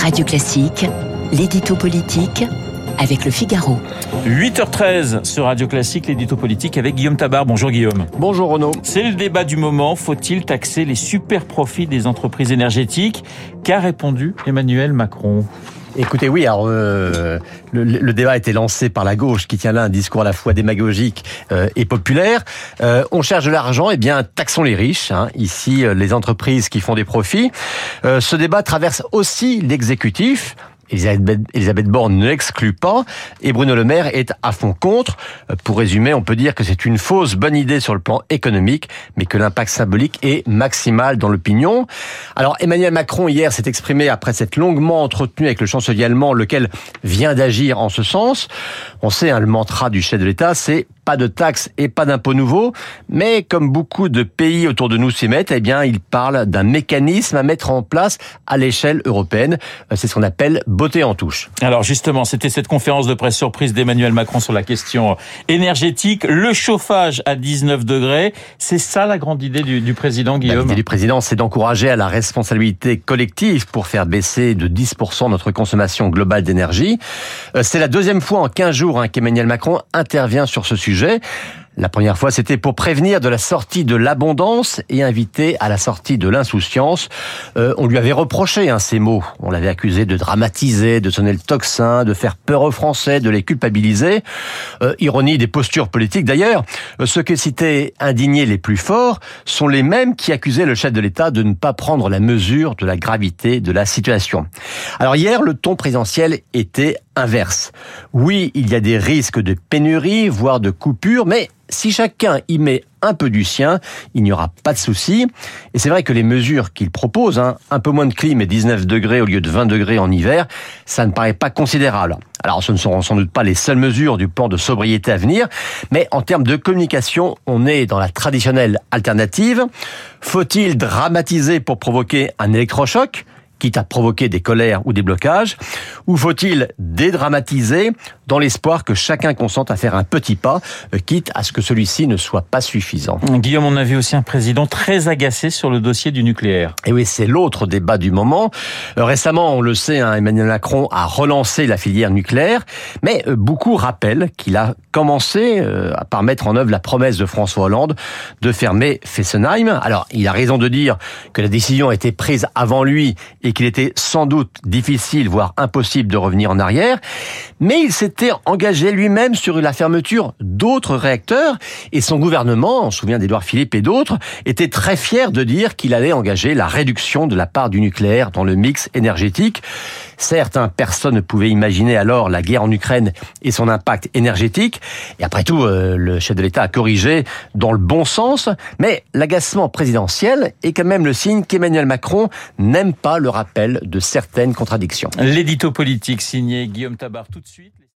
Radio Classique, l'édito politique avec le Figaro. 8h13 sur Radio Classique, l'édito politique avec Guillaume Tabar. Bonjour Guillaume. Bonjour Renaud. C'est le débat du moment. Faut-il taxer les super profits des entreprises énergétiques? Qu'a répondu Emmanuel Macron? Écoutez, oui, alors euh, le, le, débat a été lancé par la gauche qui tient là un discours à la fois démagogique euh, et populaire. Euh, on cherche de l'argent, eh bien taxons les riches. Hein. Ici, euh, les entreprises qui font des profits. Euh, ce débat traverse aussi l'exécutif. Elisabeth, Borne ne l'exclut pas et Bruno Le Maire est à fond contre. Pour résumer, on peut dire que c'est une fausse bonne idée sur le plan économique, mais que l'impact symbolique est maximal dans l'opinion. Alors Emmanuel Macron hier s'est exprimé après cette longuement entretenue avec le chancelier allemand, lequel vient d'agir en ce sens. On sait, hein, le mantra du chef de l'État, c'est pas de taxes et pas d'impôts nouveaux, mais comme beaucoup de pays autour de nous s'y mettent, eh bien, il parle d'un mécanisme à mettre en place à l'échelle européenne. C'est ce qu'on appelle beauté en touche. Alors justement, c'était cette conférence de presse surprise d'Emmanuel Macron sur la question énergétique, le chauffage à 19 degrés. C'est ça la grande idée du, du président Guillaume L'idée du président, c'est d'encourager à la responsabilité collective pour faire baisser de 10% notre consommation globale d'énergie. C'est la deuxième fois en 15 jours hein, qu'Emmanuel Macron intervient sur ce sujet. že La première fois, c'était pour prévenir de la sortie de l'abondance et inviter à la sortie de l'insouciance. Euh, on lui avait reproché hein, ces mots. On l'avait accusé de dramatiser, de sonner le tocsin, de faire peur aux Français, de les culpabiliser. Euh, ironie des postures politiques d'ailleurs. Euh, ceux que citaient indignés les plus forts sont les mêmes qui accusaient le chef de l'État de ne pas prendre la mesure de la gravité de la situation. Alors hier, le ton présidentiel était inverse. Oui, il y a des risques de pénurie, voire de coupure, mais si chacun y met un peu du sien, il n'y aura pas de souci. Et c'est vrai que les mesures qu'il propose, hein, un peu moins de clim et 19 degrés au lieu de 20 degrés en hiver, ça ne paraît pas considérable. Alors ce ne seront sans doute pas les seules mesures du plan de sobriété à venir, mais en termes de communication, on est dans la traditionnelle alternative. Faut-il dramatiser pour provoquer un électrochoc? Quitte à provoquer des colères ou des blocages Ou faut-il dédramatiser dans l'espoir que chacun consente à faire un petit pas, euh, quitte à ce que celui-ci ne soit pas suffisant? Guillaume, on a vu aussi un président très agacé sur le dossier du nucléaire. Et oui, c'est l'autre débat du moment. Euh, récemment, on le sait, hein, Emmanuel Macron a relancé la filière nucléaire, mais euh, beaucoup rappellent qu'il a commencé par mettre en œuvre la promesse de François Hollande de fermer Fessenheim. Alors, il a raison de dire que la décision a été prise avant lui et et qu'il était sans doute difficile, voire impossible de revenir en arrière, mais il s'était engagé lui-même sur la fermeture d'autres réacteurs et son gouvernement, on se souvient d'Edouard Philippe et d'autres, était très fier de dire qu'il allait engager la réduction de la part du nucléaire dans le mix énergétique. Certes, hein, personne ne pouvait imaginer alors la guerre en Ukraine et son impact énergétique. Et après tout, euh, le chef de l'État a corrigé dans le bon sens. Mais l'agacement présidentiel est quand même le signe qu'Emmanuel Macron n'aime pas le rappel de certaines contradictions. L'édito politique signé Guillaume Tabar tout de suite.